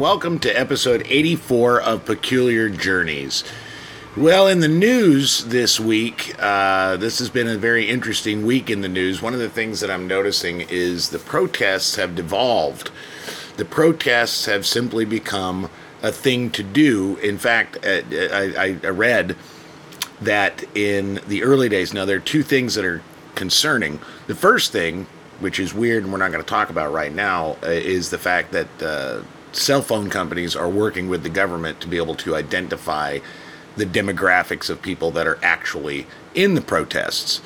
welcome to episode 84 of Peculiar Journeys. Well, in the news this week, uh, this has been a very interesting week in the news. One of the things that I'm noticing is the protests have devolved. The protests have simply become a thing to do. In fact, uh, I, I read that in the early days, now there are two things that are concerning. The first thing, which is weird and we're not going to talk about right now, uh, is the fact that uh, cell phone companies are working with the government to be able to identify the demographics of people that are actually in the protests.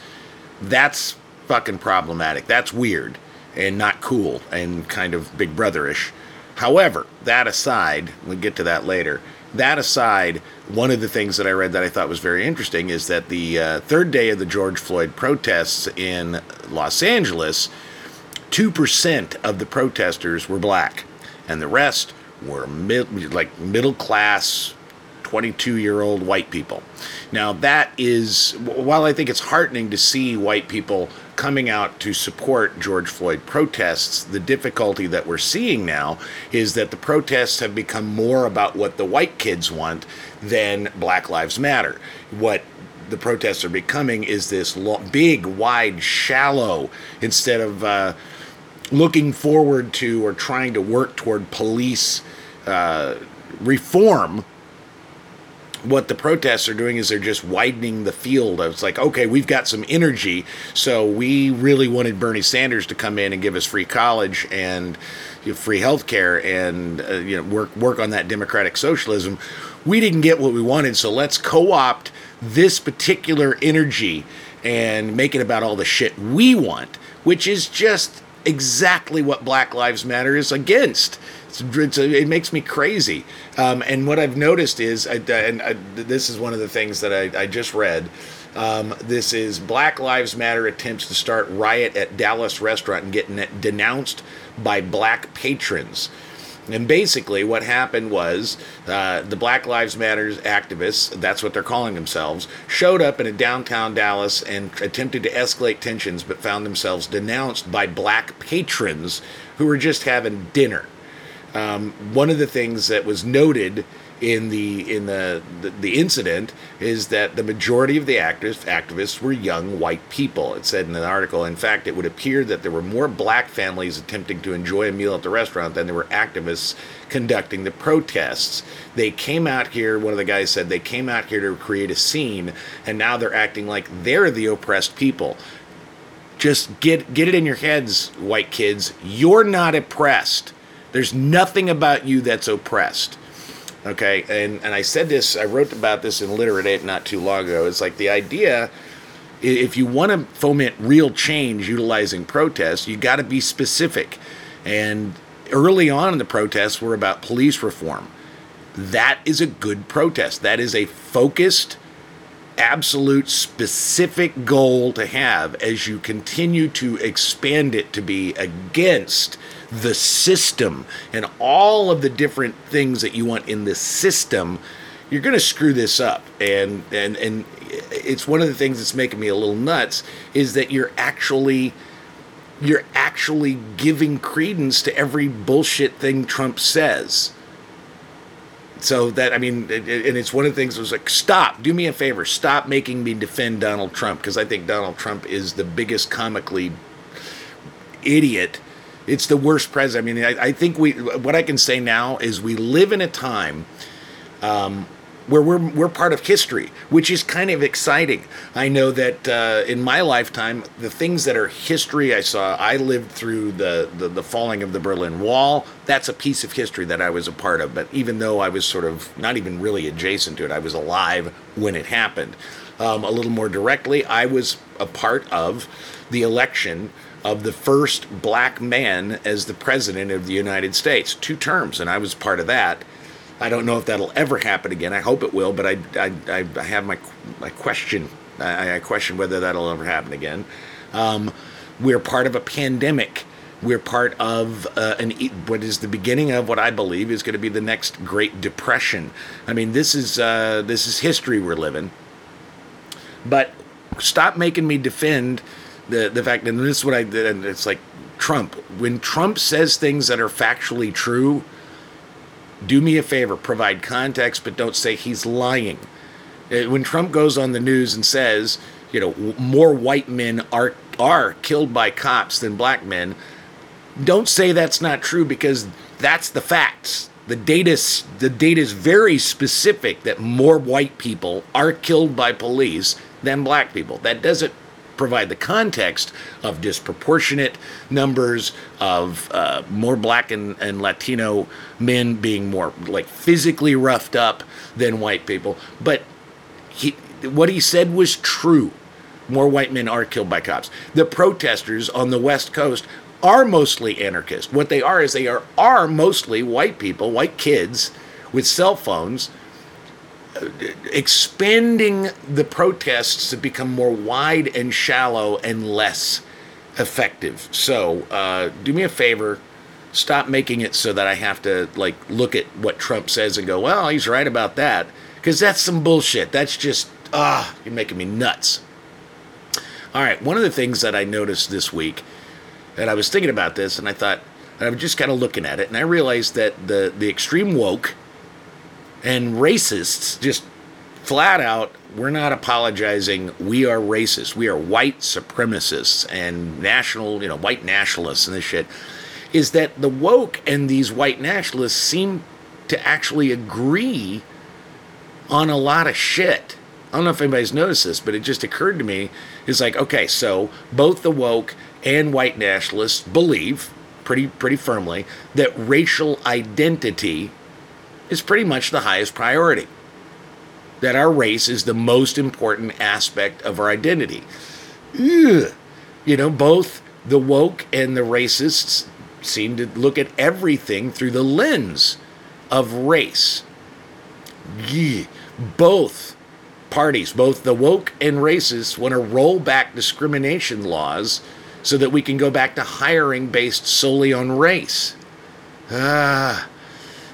That's fucking problematic. That's weird and not cool and kind of big brotherish. However, that aside, we'll get to that later. That aside, one of the things that I read that I thought was very interesting is that the uh, third day of the George Floyd protests in Los Angeles, 2% of the protesters were black and the rest were mid, like middle class 22 year old white people. Now, that is, while I think it's heartening to see white people coming out to support George Floyd protests, the difficulty that we're seeing now is that the protests have become more about what the white kids want than Black Lives Matter. What the protests are becoming is this big, wide, shallow, instead of, uh, looking forward to or trying to work toward police uh, reform, what the protests are doing is they're just widening the field. It's like, okay, we've got some energy, so we really wanted Bernie Sanders to come in and give us free college and you know, free health care and uh, you know work work on that democratic socialism. We didn't get what we wanted, so let's co-opt this particular energy and make it about all the shit we want, which is just exactly what Black Lives Matter is against. It's, it's it makes me crazy. Um, and what I've noticed is, and I, this is one of the things that I, I just read. Um, this is Black Lives Matter attempts to start riot at Dallas restaurant and get denounced by black patrons. And basically, what happened was uh, the Black Lives Matters activists, that's what they're calling themselves, showed up in a downtown Dallas and attempted to escalate tensions, but found themselves denounced by black patrons who were just having dinner. Um, one of the things that was noted in the in the, the, the incident is that the majority of the activists activists were young white people. It said in the article, in fact, it would appear that there were more black families attempting to enjoy a meal at the restaurant than there were activists conducting the protests. They came out here. One of the guys said they came out here to create a scene, and now they're acting like they're the oppressed people. Just get get it in your heads, white kids. You're not oppressed. There's nothing about you that's oppressed Okay, and and I said this, I wrote about this in Literate not too long ago. It's like the idea, if you want to foment real change utilizing protests, you got to be specific. And early on in the protests were about police reform. That is a good protest. That is a focused, absolute, specific goal to have as you continue to expand it to be against the system and all of the different things that you want in the system, you're going to screw this up. And and and it's one of the things that's making me a little nuts is that you're actually you're actually giving credence to every bullshit thing Trump says. So that I mean, and it's one of the things. Was like, stop, do me a favor, stop making me defend Donald Trump because I think Donald Trump is the biggest comically idiot it's the worst president. I mean, I, I, think we. What I can say now is we live in a time um, where we're we're part of history, which is kind of exciting. I know that uh, in my lifetime, the things that are history I saw, I lived through the, the the falling of the Berlin Wall. That's a piece of history that I was a part of. But even though I was sort of not even really adjacent to it, I was alive when it happened. Um, a little more directly, I was a part of the election of the first black man as the president of the United States, two terms, and I was part of that. I don't know if that'll ever happen again. I hope it will, but I, I, I have my, my question. I, I question whether that'll ever happen again. Um, we're part of a pandemic. We're part of uh, an what is the beginning of what I believe is going to be the next Great Depression. I mean, this is uh, this is history we're living. But stop making me defend the the fact, and this is what I did, and it's like Trump. When Trump says things that are factually true, do me a favor, provide context, but don't say he's lying. Uh, when Trump goes on the news and says, you know, more white men are are killed by cops than black men, don't say that's not true because that's the facts. The data the data is very specific that more white people are killed by police than black people. That doesn't provide the context of disproportionate numbers of uh, more black and, and Latino men being more like physically roughed up than white people. But he, what he said was true. More white men are killed by cops. The protesters on the West Coast are mostly anarchist. What they are is they are, are mostly white people, white kids with cell phones expanding the protests to become more wide and shallow and less effective. So, uh, do me a favor, stop making it so that I have to like look at what Trump says and go, "Well, he's right about that," because that's some bullshit. That's just ah, you're making me nuts. All right, one of the things that I noticed this week, and I was thinking about this, and I thought, and I was just kind of looking at it, and I realized that the the extreme woke and racists just flat out we're not apologizing. We are racist we are white supremacists and national you know white nationalists and this shit. Is that the woke and these white nationalists seem to actually agree on a lot of shit. I don't know if anybody's noticed this but it just occurred to me it's like okay so both the woke and white nationalists believe pretty pretty firmly that racial identity is pretty much the highest priority. That our race is the most important aspect of our identity. Ugh. You know, both the woke and the racists seem to look at everything through the lens of race. Yeah. Both parties, both the woke and racists, want to roll back discrimination laws so that we can go back to hiring based solely on race. Ah.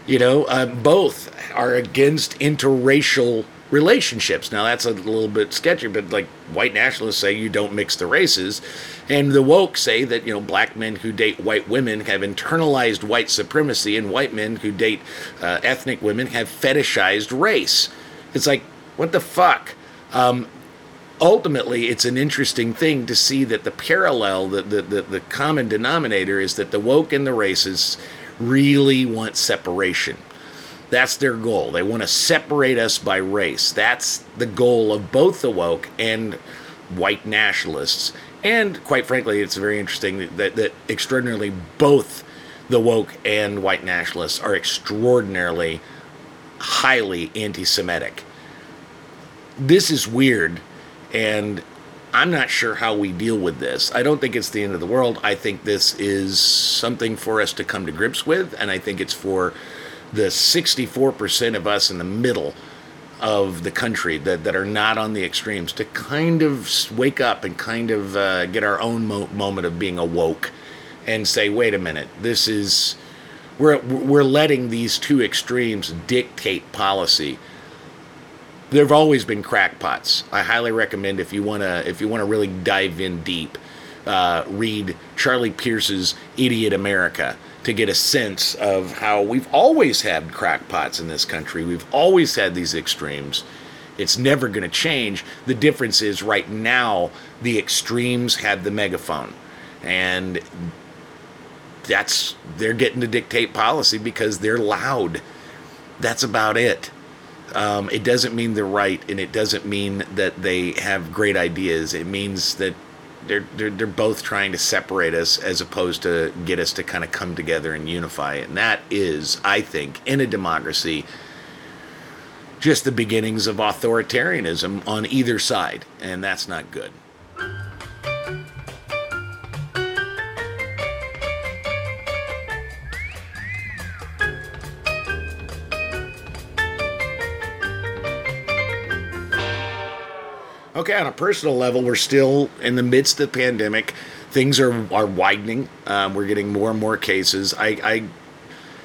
You know, uh, both are against interracial relationships. Now that's a little bit sketchy, but like white nationalists say you don't mix the races, and the woke say that you know black men who date white women have internalized white supremacy, and white men who date uh, ethnic women have fetishized race. It's like what the fuck. Um, ultimately, it's an interesting thing to see that the parallel, the, the, the, the common denominator is that the woke and the racists really want separation. That's their goal. They want to separate us by race. That's the goal of both the woke and white nationalists. And quite frankly, it's very interesting that, that extraordinarily both the woke and white nationalists are extraordinarily highly anti Semitic. This is weird, and I'm not sure how we deal with this. I don't think it's the end of the world. I think this is something for us to come to grips with, and I think it's for the 64% of us in the middle of the country that, that are not on the extremes to kind of wake up and kind of uh, get our own mo- moment of being awoke and say, wait a minute, this is. We're, we're letting these two extremes dictate policy there've always been crackpots. I highly recommend if you wanna if you wanna really dive in deep, uh, read Charlie Pierce's Idiot America to get a sense of how we've always had crackpots in this country. We've always had these extremes. It's never going to change. The difference is right now the extremes have the megaphone, and that's they're getting to dictate policy because they're loud. That's about it. Um, it doesn't mean they're right, and it doesn't mean that they have great ideas. It means that they're, they're they're both trying to separate us as opposed to get us to kind of come together and unify. And that is, I think, in a democracy, just the beginnings of authoritarianism on either side, and that's not good. Okay, on a personal level, we're still in the midst of the pandemic. Things are are widening. Um, we're getting more and more cases. I, I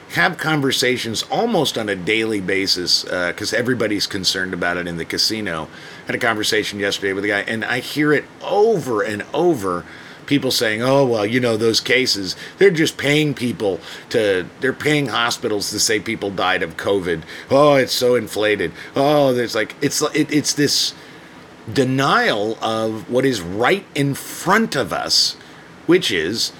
have conversations almost on a daily basis because uh, everybody's concerned about it in the casino. Had a conversation yesterday with a guy, and I hear it over and over people saying, "Oh, well, you know those cases, they're just paying people to they're paying hospitals to say people died of COVID. Oh, it's so inflated. Oh, there's like it's it, it's this denial of what is right in front of us, which is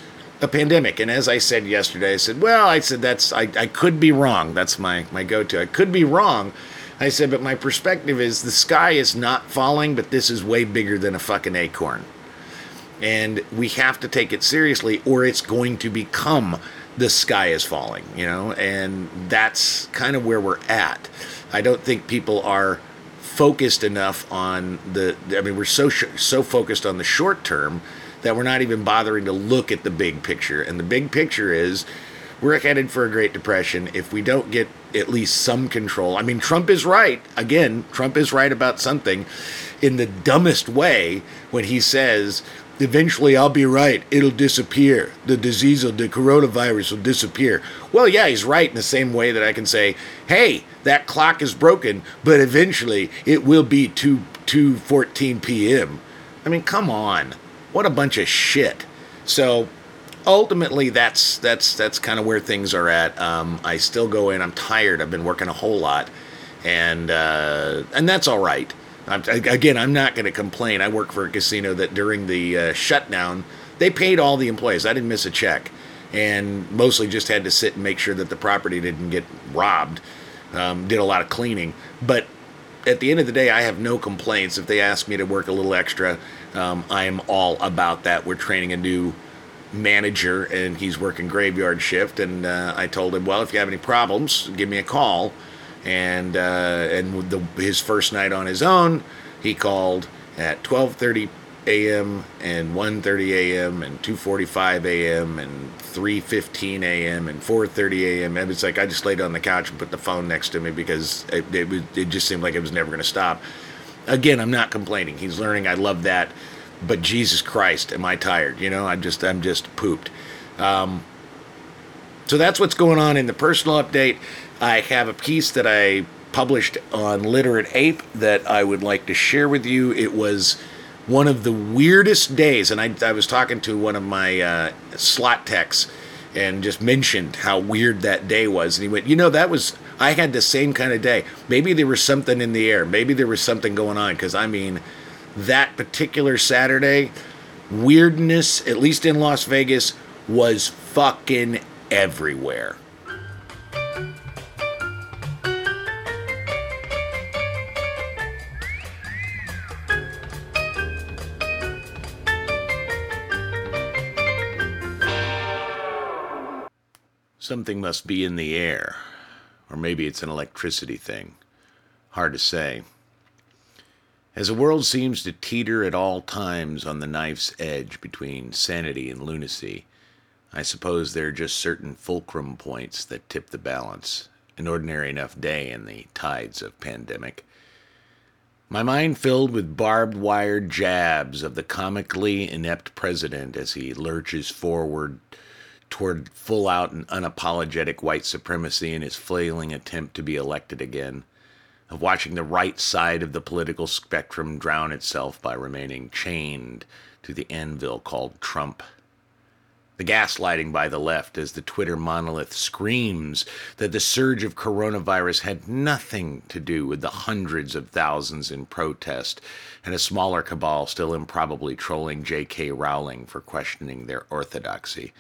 a pandemic. And as I said yesterday, I said, well, I said that's I, I could be wrong. That's my my go-to. I could be wrong. I said, but my perspective is the sky is not falling, but this is way bigger than a fucking acorn. And we have to take it seriously, or it's going to become the sky is falling, you know? And that's kind of where we're at. I don't think people are focused enough on the, I mean, we're so, so focused on the short term that we're not even bothering to look at the big picture. And the big picture is we're headed for a Great Depression if we don't get at least some control. I mean, Trump is right. Again, Trump is right about something in the dumbest way when he says, eventually I'll be right. It'll disappear. The disease, will, the coronavirus will disappear. Well, yeah, he's right in the same way that I can say, hey, that clock is broken, but eventually it will be 2, 2.14 p.m. I mean, come on. What a bunch of shit. So ultimately that's that's that's kind of where things are at. Um, I still go in. I'm tired. I've been working a whole lot, and uh, and that's all right. I'm, again, I'm not going to complain. I work for a casino that during the uh, shutdown they paid all the employees. I didn't miss a check, and mostly just had to sit and make sure that the property didn't get robbed. Um, did a lot of cleaning, but at the end of the day, I have no complaints. If they ask me to work a little extra, um, I am all about that. We're training a new manager and he's working graveyard shift. And uh, I told him, well, if you have any problems, give me a call. And uh, and the, his first night on his own, he called at 12:30 a.m. and 1:30 a.m. and 2:45 a.m. and 3:15 a.m. and 4:30 a.m. And it's like I just laid on the couch and put the phone next to me because it it, it just seemed like it was never going to stop. Again, I'm not complaining. He's learning. I love that but Jesus Christ, am I tired? You know, I'm just I'm just pooped. Um, so that's what's going on in the personal update. I have a piece that I published on Literate Ape that I would like to share with you. It was one of the weirdest days, and I, I was talking to one of my uh, slot techs and just mentioned how weird that day was. And he went, You know, that was, I had the same kind of day. Maybe there was something in the air. Maybe there was something going on. Because, I mean, that particular Saturday, weirdness, at least in Las Vegas, was fucking everywhere. Something must be in the air. Or maybe it's an electricity thing. Hard to say. As the world seems to teeter at all times on the knife's edge between sanity and lunacy, I suppose there are just certain fulcrum points that tip the balance, an ordinary enough day in the tides of pandemic. My mind filled with barbed wire jabs of the comically inept president as he lurches forward toward full out and unapologetic white supremacy in his flailing attempt to be elected again of watching the right side of the political spectrum drown itself by remaining chained to the anvil called Trump. The gaslighting by the left as the Twitter monolith screams that the surge of coronavirus had nothing to do with the hundreds of thousands in protest and a smaller cabal still improbably trolling J.K. Rowling for questioning their orthodoxy.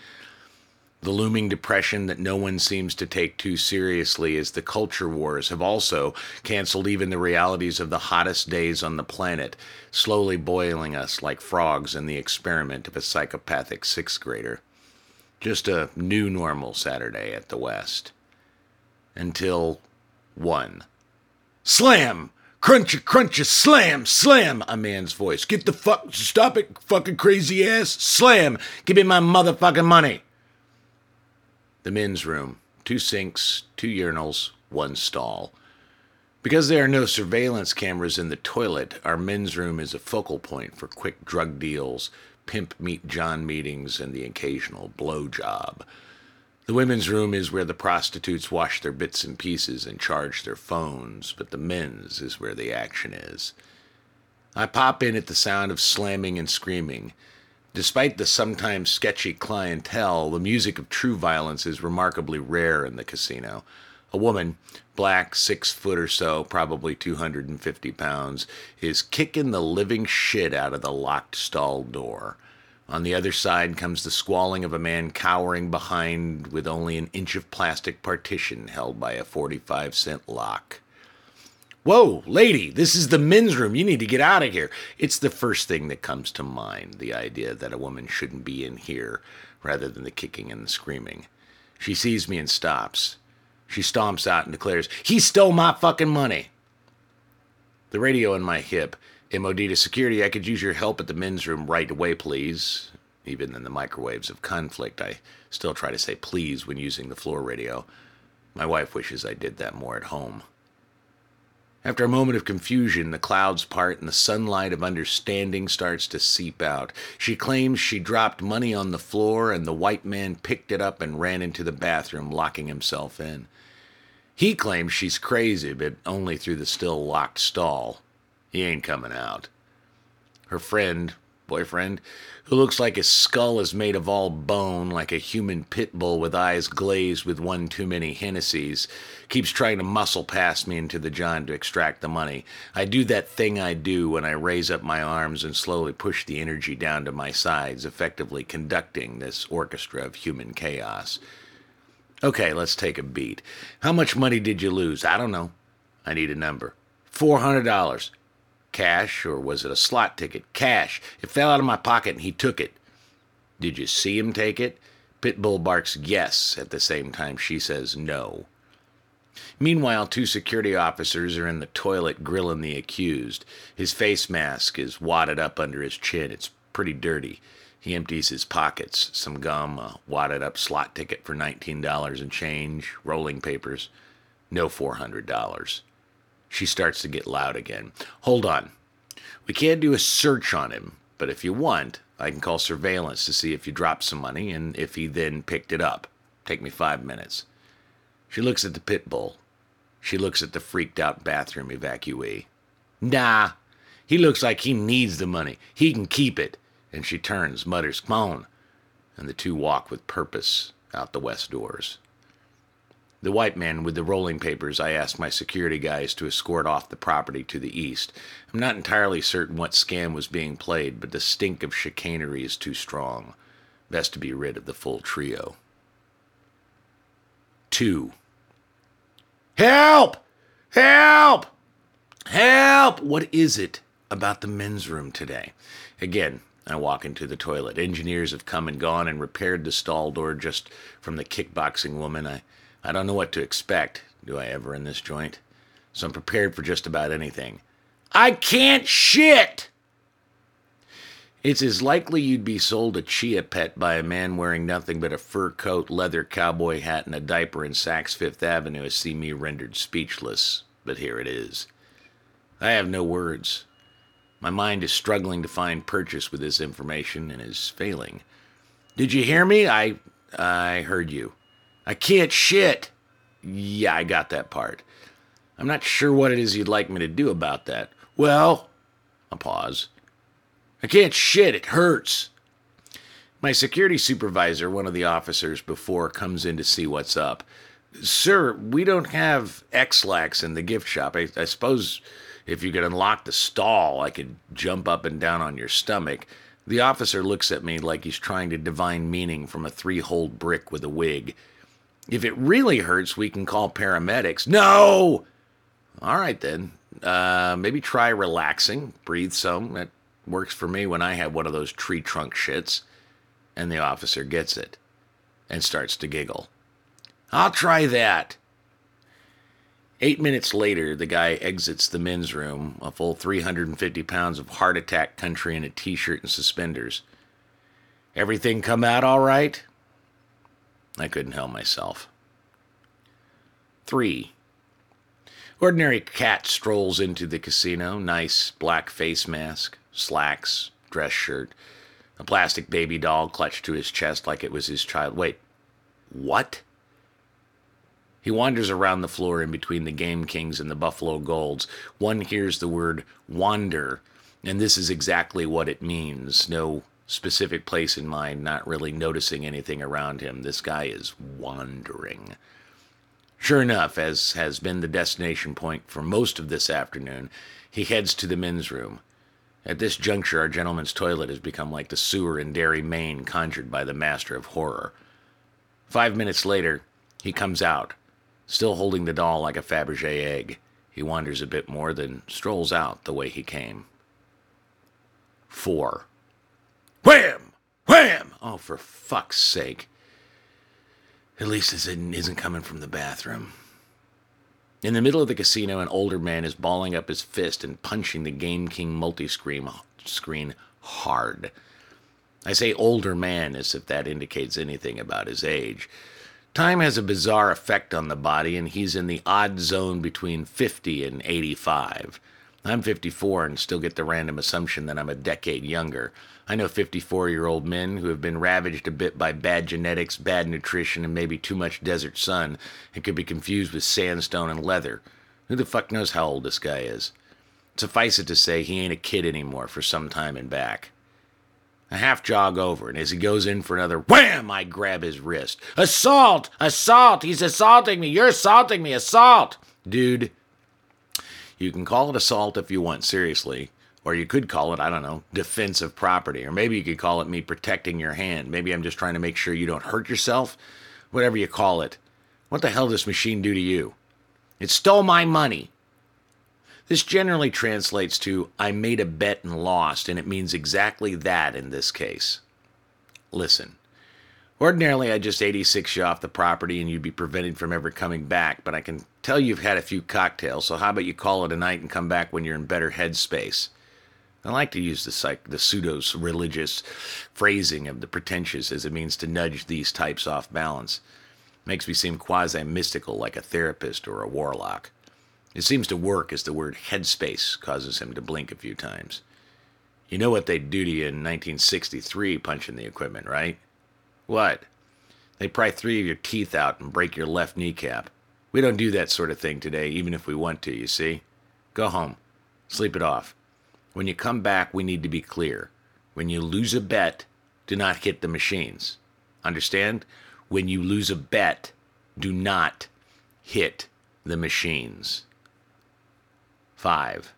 The looming depression that no one seems to take too seriously as the culture wars have also canceled even the realities of the hottest days on the planet, slowly boiling us like frogs in the experiment of a psychopathic sixth grader. Just a new normal Saturday at the West. Until one. Slam! Crunch it, crunch it, slam, slam, a man's voice. Get the fuck, stop it, fucking crazy ass, slam, give me my motherfucking money. The men's room two sinks, two urinals, one stall. Because there are no surveillance cameras in the toilet, our men's room is a focal point for quick drug deals, pimp meet John meetings, and the occasional blow job. The women's room is where the prostitutes wash their bits and pieces and charge their phones, but the men's is where the action is. I pop in at the sound of slamming and screaming. Despite the sometimes sketchy clientele, the music of true violence is remarkably rare in the casino. A woman, black, six foot or so, probably 250 pounds, is kicking the living shit out of the locked stall door. On the other side comes the squalling of a man cowering behind with only an inch of plastic partition held by a 45 cent lock. Whoa, lady, this is the men's room. You need to get out of here. It's the first thing that comes to mind the idea that a woman shouldn't be in here rather than the kicking and the screaming. She sees me and stops. She stomps out and declares, He stole my fucking money. The radio in my hip. MOD to security, I could use your help at the men's room right away, please. Even in the microwaves of conflict, I still try to say please when using the floor radio. My wife wishes I did that more at home. After a moment of confusion, the clouds part and the sunlight of understanding starts to seep out. She claims she dropped money on the floor and the white man picked it up and ran into the bathroom, locking himself in. He claims she's crazy, but only through the still locked stall. He ain't coming out. Her friend, boyfriend, who looks like his skull is made of all bone, like a human pit bull with eyes glazed with one too many Hennessy's, keeps trying to muscle past me into the John to extract the money. I do that thing I do when I raise up my arms and slowly push the energy down to my sides, effectively conducting this orchestra of human chaos. Okay, let's take a beat. How much money did you lose? I don't know. I need a number. $400. Cash, or was it a slot ticket? Cash. It fell out of my pocket and he took it. Did you see him take it? Pitbull barks yes at the same time she says no. Meanwhile, two security officers are in the toilet grilling the accused. His face mask is wadded up under his chin. It's pretty dirty. He empties his pockets some gum, a wadded up slot ticket for $19 and change, rolling papers. No $400. She starts to get loud again. Hold on. We can't do a search on him, but if you want, I can call surveillance to see if you dropped some money and if he then picked it up. Take me five minutes. She looks at the pit bull. She looks at the freaked out bathroom evacuee. Nah, he looks like he needs the money. He can keep it. And she turns, mutters, Come on. And the two walk with purpose out the west doors. The white man with the rolling papers, I asked my security guys to escort off the property to the east. I'm not entirely certain what scam was being played, but the stink of chicanery is too strong. Best to be rid of the full trio. 2. Help! Help! Help! What is it about the men's room today? Again, I walk into the toilet. Engineers have come and gone and repaired the stall door just from the kickboxing woman. I I don't know what to expect, do I ever in this joint? So I'm prepared for just about anything. I can't shit! It's as likely you'd be sold a chia pet by a man wearing nothing but a fur coat, leather cowboy hat, and a diaper in Saks Fifth Avenue as see me rendered speechless. But here it is. I have no words. My mind is struggling to find purchase with this information and is failing. Did you hear me? I I heard you. I can't shit. Yeah, I got that part. I'm not sure what it is you'd like me to do about that. Well, a pause. I can't shit. It hurts. My security supervisor, one of the officers before, comes in to see what's up. Sir, we don't have Ex-Lax in the gift shop. I, I suppose if you could unlock the stall, I could jump up and down on your stomach. The officer looks at me like he's trying to divine meaning from a three-holed brick with a wig. If it really hurts, we can call paramedics. No! All right, then. Uh, maybe try relaxing. Breathe some. That works for me when I have one of those tree trunk shits. And the officer gets it and starts to giggle. I'll try that. Eight minutes later, the guy exits the men's room, a full 350 pounds of heart attack country in a t shirt and suspenders. Everything come out all right? I couldn't help myself. 3. Ordinary cat strolls into the casino, nice black face mask, slacks, dress shirt, a plastic baby doll clutched to his chest like it was his child. Wait, what? He wanders around the floor in between the Game Kings and the Buffalo Golds. One hears the word wander, and this is exactly what it means. No specific place in mind, not really noticing anything around him. This guy is wandering. Sure enough, as has been the destination point for most of this afternoon, he heads to the men's room. At this juncture, our gentleman's toilet has become like the sewer in Derry, Maine, conjured by the master of horror. Five minutes later, he comes out, still holding the doll like a Fabergé egg. He wanders a bit more, then strolls out the way he came. Four. Wham! Wham! Oh, for fuck's sake. At least it isn't coming from the bathroom. In the middle of the casino, an older man is balling up his fist and punching the Game King multi-screen screen hard. I say older man as if that indicates anything about his age. Time has a bizarre effect on the body, and he's in the odd zone between 50 and 85. I'm 54 and still get the random assumption that I'm a decade younger. I know 54 year old men who have been ravaged a bit by bad genetics, bad nutrition, and maybe too much desert sun, and could be confused with sandstone and leather. Who the fuck knows how old this guy is? Suffice it to say, he ain't a kid anymore for some time and back. I half jog over, and as he goes in for another wham, I grab his wrist. Assault! Assault! He's assaulting me! You're assaulting me! Assault! Dude, you can call it assault if you want, seriously. Or you could call it, I don't know, defensive property. Or maybe you could call it me protecting your hand. Maybe I'm just trying to make sure you don't hurt yourself. Whatever you call it. What the hell does this machine do to you? It stole my money. This generally translates to I made a bet and lost, and it means exactly that in this case. Listen, ordinarily I'd just 86 you off the property and you'd be prevented from ever coming back, but I can tell you've had a few cocktails, so how about you call it a night and come back when you're in better headspace? I like to use the, psych- the pseudo religious phrasing of the pretentious as it means to nudge these types off balance. Makes me seem quasi mystical like a therapist or a warlock. It seems to work as the word headspace causes him to blink a few times. You know what they'd do to you in 1963 punching the equipment, right? What? They pry three of your teeth out and break your left kneecap. We don't do that sort of thing today, even if we want to, you see? Go home. Sleep it off. When you come back, we need to be clear. When you lose a bet, do not hit the machines. Understand? When you lose a bet, do not hit the machines. 5.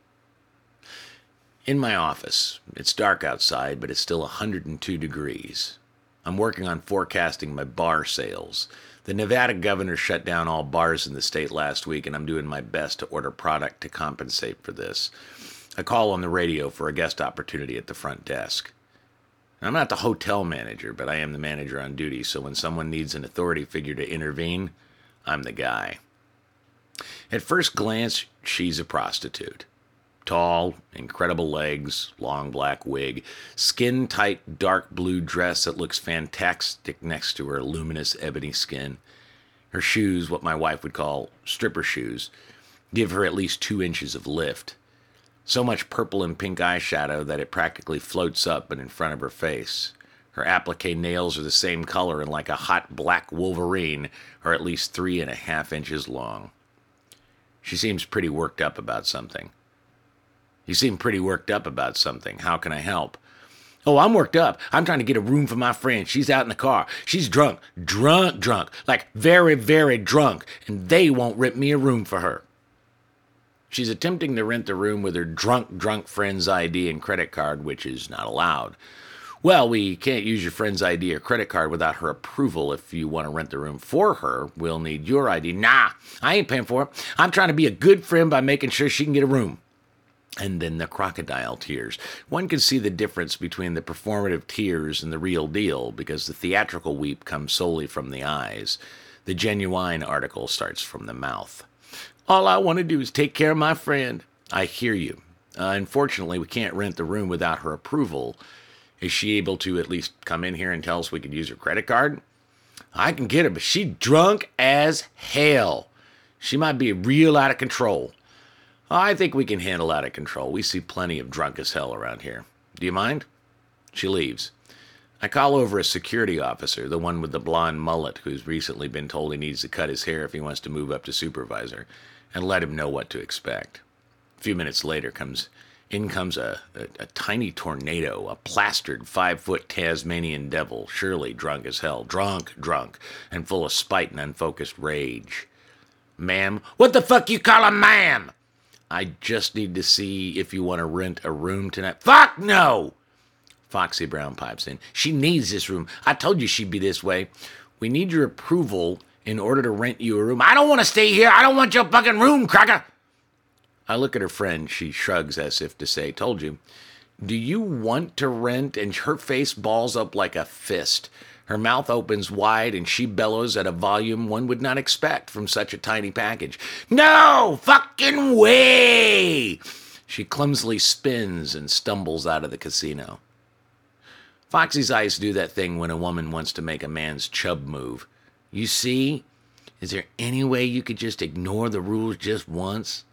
In my office. It's dark outside, but it's still 102 degrees. I'm working on forecasting my bar sales. The Nevada governor shut down all bars in the state last week, and I'm doing my best to order product to compensate for this. I call on the radio for a guest opportunity at the front desk. I'm not the hotel manager, but I am the manager on duty, so when someone needs an authority figure to intervene, I'm the guy. At first glance, she's a prostitute. Tall, incredible legs, long black wig, skin tight dark blue dress that looks fantastic next to her luminous ebony skin. Her shoes, what my wife would call stripper shoes, give her at least two inches of lift. So much purple and pink eyeshadow that it practically floats up and in front of her face. Her applique nails are the same color and like a hot black wolverine are at least three and a half inches long. She seems pretty worked up about something. You seem pretty worked up about something. How can I help? Oh, I'm worked up. I'm trying to get a room for my friend. She's out in the car. She's drunk, drunk, drunk, like very, very drunk, and they won't rent me a room for her. She's attempting to rent the room with her drunk, drunk friend's ID and credit card, which is not allowed. Well, we can't use your friend's ID or credit card without her approval. If you want to rent the room for her, we'll need your ID. Nah, I ain't paying for it. I'm trying to be a good friend by making sure she can get a room. And then the crocodile tears. One can see the difference between the performative tears and the real deal because the theatrical weep comes solely from the eyes. The genuine article starts from the mouth. All I want to do is take care of my friend. I hear you. Uh, unfortunately, we can't rent the room without her approval. Is she able to at least come in here and tell us we could use her credit card? I can get her, but she's drunk as hell. She might be real out of control. I think we can handle out of control. We see plenty of drunk as hell around here. Do you mind? She leaves. I call over a security officer, the one with the blonde mullet, who's recently been told he needs to cut his hair if he wants to move up to supervisor and let him know what to expect. A few minutes later comes In comes a, a, a tiny tornado, a plastered five foot Tasmanian devil, surely drunk as hell, drunk, drunk, and full of spite and unfocused rage. Ma'am, what the fuck you call a ma'am? I just need to see if you want to rent a room tonight. Fuck no! Foxy Brown pipes in. She needs this room. I told you she'd be this way. We need your approval in order to rent you a room. I don't want to stay here. I don't want your fucking room, cracker. I look at her friend. She shrugs as if to say, Told you. Do you want to rent? And her face balls up like a fist. Her mouth opens wide and she bellows at a volume one would not expect from such a tiny package. No fucking way! She clumsily spins and stumbles out of the casino. Foxy's eyes do that thing when a woman wants to make a man's chub move. You see? Is there any way you could just ignore the rules just once?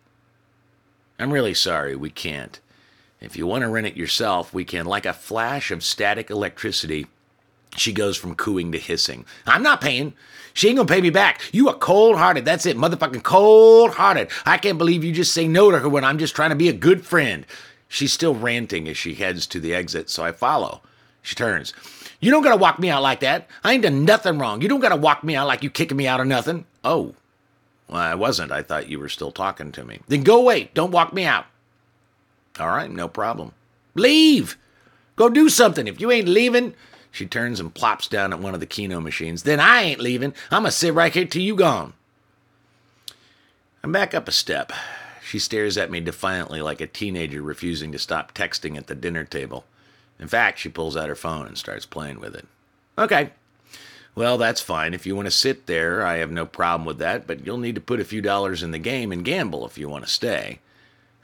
I'm really sorry, we can't. If you want to rent it yourself, we can. Like a flash of static electricity, she goes from cooing to hissing. I'm not paying. She ain't gonna pay me back. You are cold hearted. That's it, motherfucking cold hearted. I can't believe you just say no to her when I'm just trying to be a good friend. She's still ranting as she heads to the exit, so I follow. She turns. You don't gotta walk me out like that. I ain't done nothing wrong. You don't gotta walk me out like you kicking me out or nothing. Oh. Well, I wasn't. I thought you were still talking to me. Then go away. Don't walk me out. All right, no problem. Leave. Go do something. If you ain't leaving, she turns and plops down at one of the Keno machines. Then I ain't leaving. I'm going to sit right here till you gone. I'm back up a step. She stares at me defiantly like a teenager refusing to stop texting at the dinner table. In fact, she pulls out her phone and starts playing with it. Okay. Well, that's fine. If you want to sit there, I have no problem with that, but you'll need to put a few dollars in the game and gamble if you want to stay.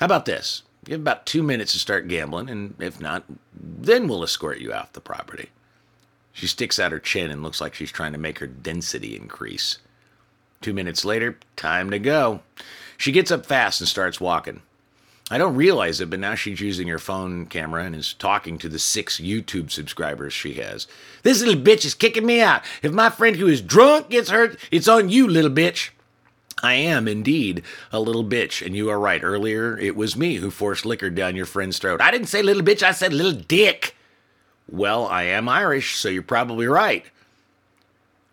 How about this? You have about two minutes to start gambling, and if not, then we'll escort you off the property. She sticks out her chin and looks like she's trying to make her density increase. Two minutes later, time to go. She gets up fast and starts walking. I don't realize it, but now she's using her phone camera and is talking to the six YouTube subscribers she has. This little bitch is kicking me out. If my friend who is drunk gets hurt, it's on you, little bitch. I am indeed a little bitch, and you are right. Earlier, it was me who forced liquor down your friend's throat. I didn't say little bitch, I said little dick. Well, I am Irish, so you're probably right.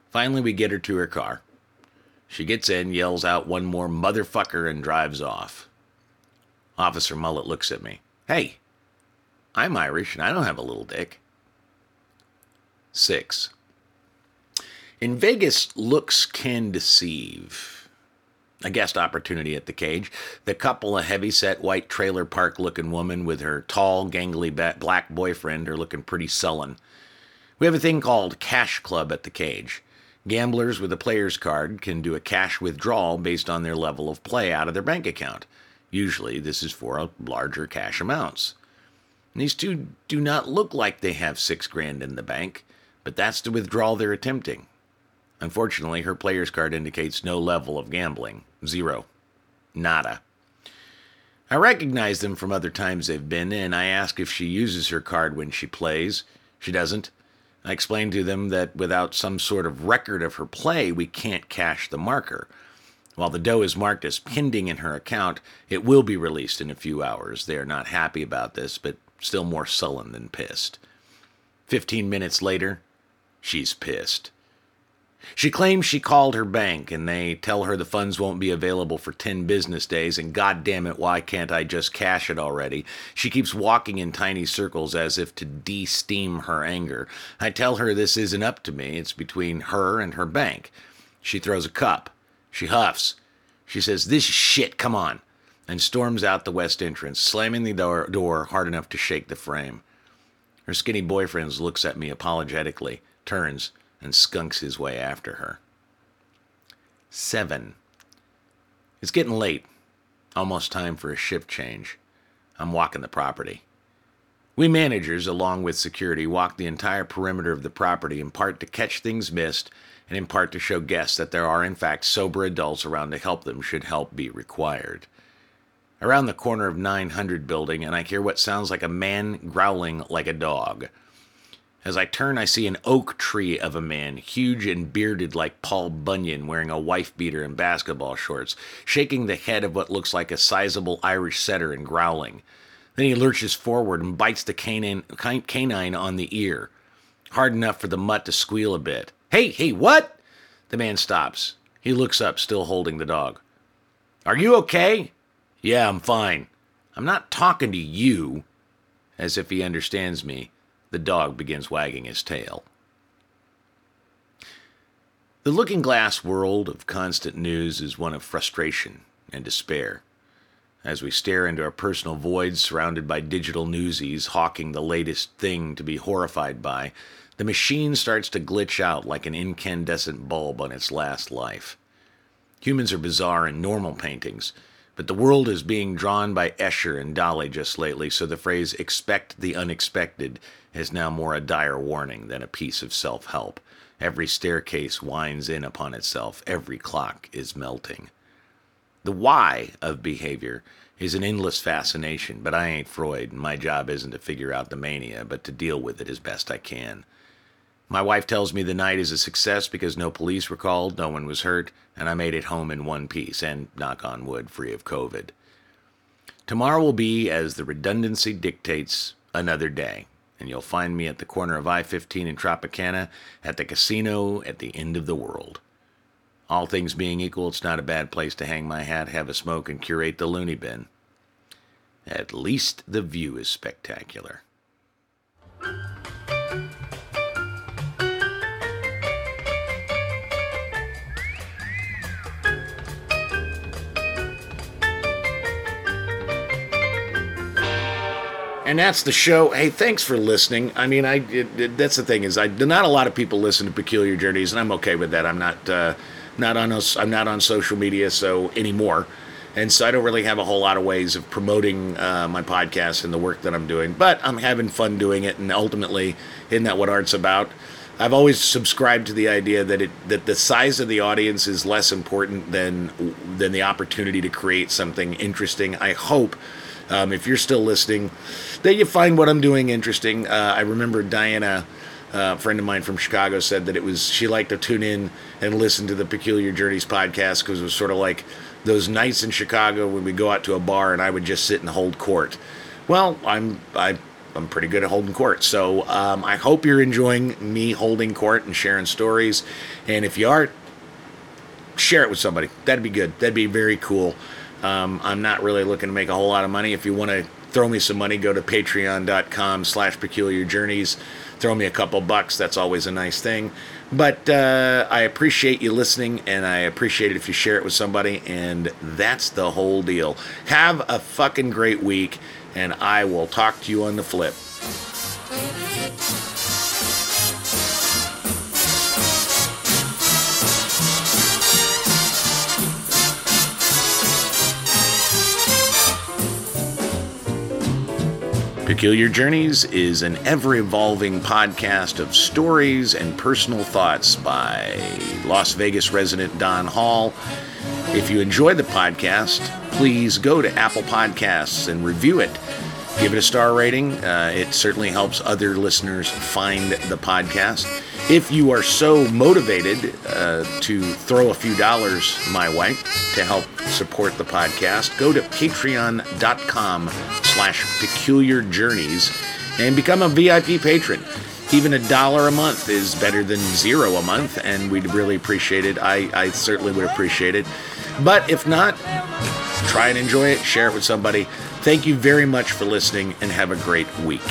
Finally, we get her to her car. She gets in, yells out one more motherfucker, and drives off. Officer Mullet looks at me. Hey, I'm Irish and I don't have a little dick. 6. In Vegas, looks can deceive a guest opportunity at the cage. The couple, a heavy-set white trailer park looking woman with her tall, gangly black boyfriend, are looking pretty sullen. We have a thing called Cash Club at the cage. Gamblers with a player's card can do a cash withdrawal based on their level of play out of their bank account. Usually, this is for larger cash amounts. These two do not look like they have six grand in the bank, but that's the withdrawal they're attempting. Unfortunately, her player's card indicates no level of gambling. Zero. Nada. I recognize them from other times they've been in. I ask if she uses her card when she plays. She doesn't. I explain to them that without some sort of record of her play, we can't cash the marker. While the dough is marked as pending in her account, it will be released in a few hours. They are not happy about this, but still more sullen than pissed. Fifteen minutes later, she's pissed. She claims she called her bank and they tell her the funds won't be available for 10 business days and god damn it, why can't I just cash it already? She keeps walking in tiny circles as if to de-steam her anger. I tell her this isn't up to me, it's between her and her bank. She throws a cup. She huffs. She says, This shit, come on, and storms out the west entrance, slamming the door, door hard enough to shake the frame. Her skinny boyfriend looks at me apologetically, turns, and skunks his way after her. 7. It's getting late. Almost time for a shift change. I'm walking the property. We managers, along with security, walk the entire perimeter of the property in part to catch things missed and in part to show guests that there are, in fact, sober adults around to help them should help be required. Around the corner of 900 building, and I hear what sounds like a man growling like a dog. As I turn, I see an oak tree of a man, huge and bearded like Paul Bunyan, wearing a wife beater and basketball shorts, shaking the head of what looks like a sizable Irish setter and growling. Then he lurches forward and bites the canine, canine on the ear, hard enough for the mutt to squeal a bit. Hey, hey, what? The man stops. He looks up, still holding the dog. Are you okay? Yeah, I'm fine. I'm not talking to you. As if he understands me, the dog begins wagging his tail. The looking glass world of constant news is one of frustration and despair. As we stare into our personal voids surrounded by digital newsies hawking the latest thing to be horrified by, the machine starts to glitch out like an incandescent bulb on its last life. Humans are bizarre in normal paintings, but the world is being drawn by Escher and Dali just lately, so the phrase expect the unexpected is now more a dire warning than a piece of self help. Every staircase winds in upon itself, every clock is melting. The why of behavior is an endless fascination, but I ain't Freud, and my job isn't to figure out the mania, but to deal with it as best I can. My wife tells me the night is a success because no police were called, no one was hurt, and I made it home in one piece, and knock on wood, free of COVID. Tomorrow will be, as the redundancy dictates, another day and you'll find me at the corner of I 15 and Tropicana at the casino at the end of the world. All things being equal, it's not a bad place to hang my hat, have a smoke, and curate the loony bin. At least the view is spectacular. And that's the show. Hey, thanks for listening. I mean, I it, it, that's the thing is, I not a lot of people listen to Peculiar Journeys, and I'm okay with that. I'm not uh, not on us. I'm not on social media so anymore, and so I don't really have a whole lot of ways of promoting uh, my podcast and the work that I'm doing. But I'm having fun doing it, and ultimately, isn't that what art's about? I've always subscribed to the idea that it that the size of the audience is less important than than the opportunity to create something interesting. I hope um, if you're still listening, that you find what I'm doing interesting. Uh, I remember Diana, uh, a friend of mine from Chicago, said that it was she liked to tune in and listen to the Peculiar Journeys podcast because it was sort of like those nights in Chicago when we go out to a bar and I would just sit and hold court. Well, I'm I I'm pretty good at holding court. So um, I hope you're enjoying me holding court and sharing stories. And if you are, share it with somebody. That'd be good. That'd be very cool. Um, I'm not really looking to make a whole lot of money. If you want to throw me some money, go to patreon.com slash peculiar journeys. Throw me a couple bucks. That's always a nice thing. But uh, I appreciate you listening, and I appreciate it if you share it with somebody. And that's the whole deal. Have a fucking great week, and I will talk to you on the flip. Peculiar Journeys is an ever evolving podcast of stories and personal thoughts by Las Vegas resident Don Hall. If you enjoy the podcast, please go to Apple Podcasts and review it. Give it a star rating. Uh, it certainly helps other listeners find the podcast. If you are so motivated uh, to throw a few dollars my way to help support the podcast, go to patreon.com slash peculiar journeys and become a VIP patron. Even a dollar a month is better than zero a month, and we'd really appreciate it. I, I certainly would appreciate it. But if not, try and enjoy it, share it with somebody. Thank you very much for listening, and have a great week.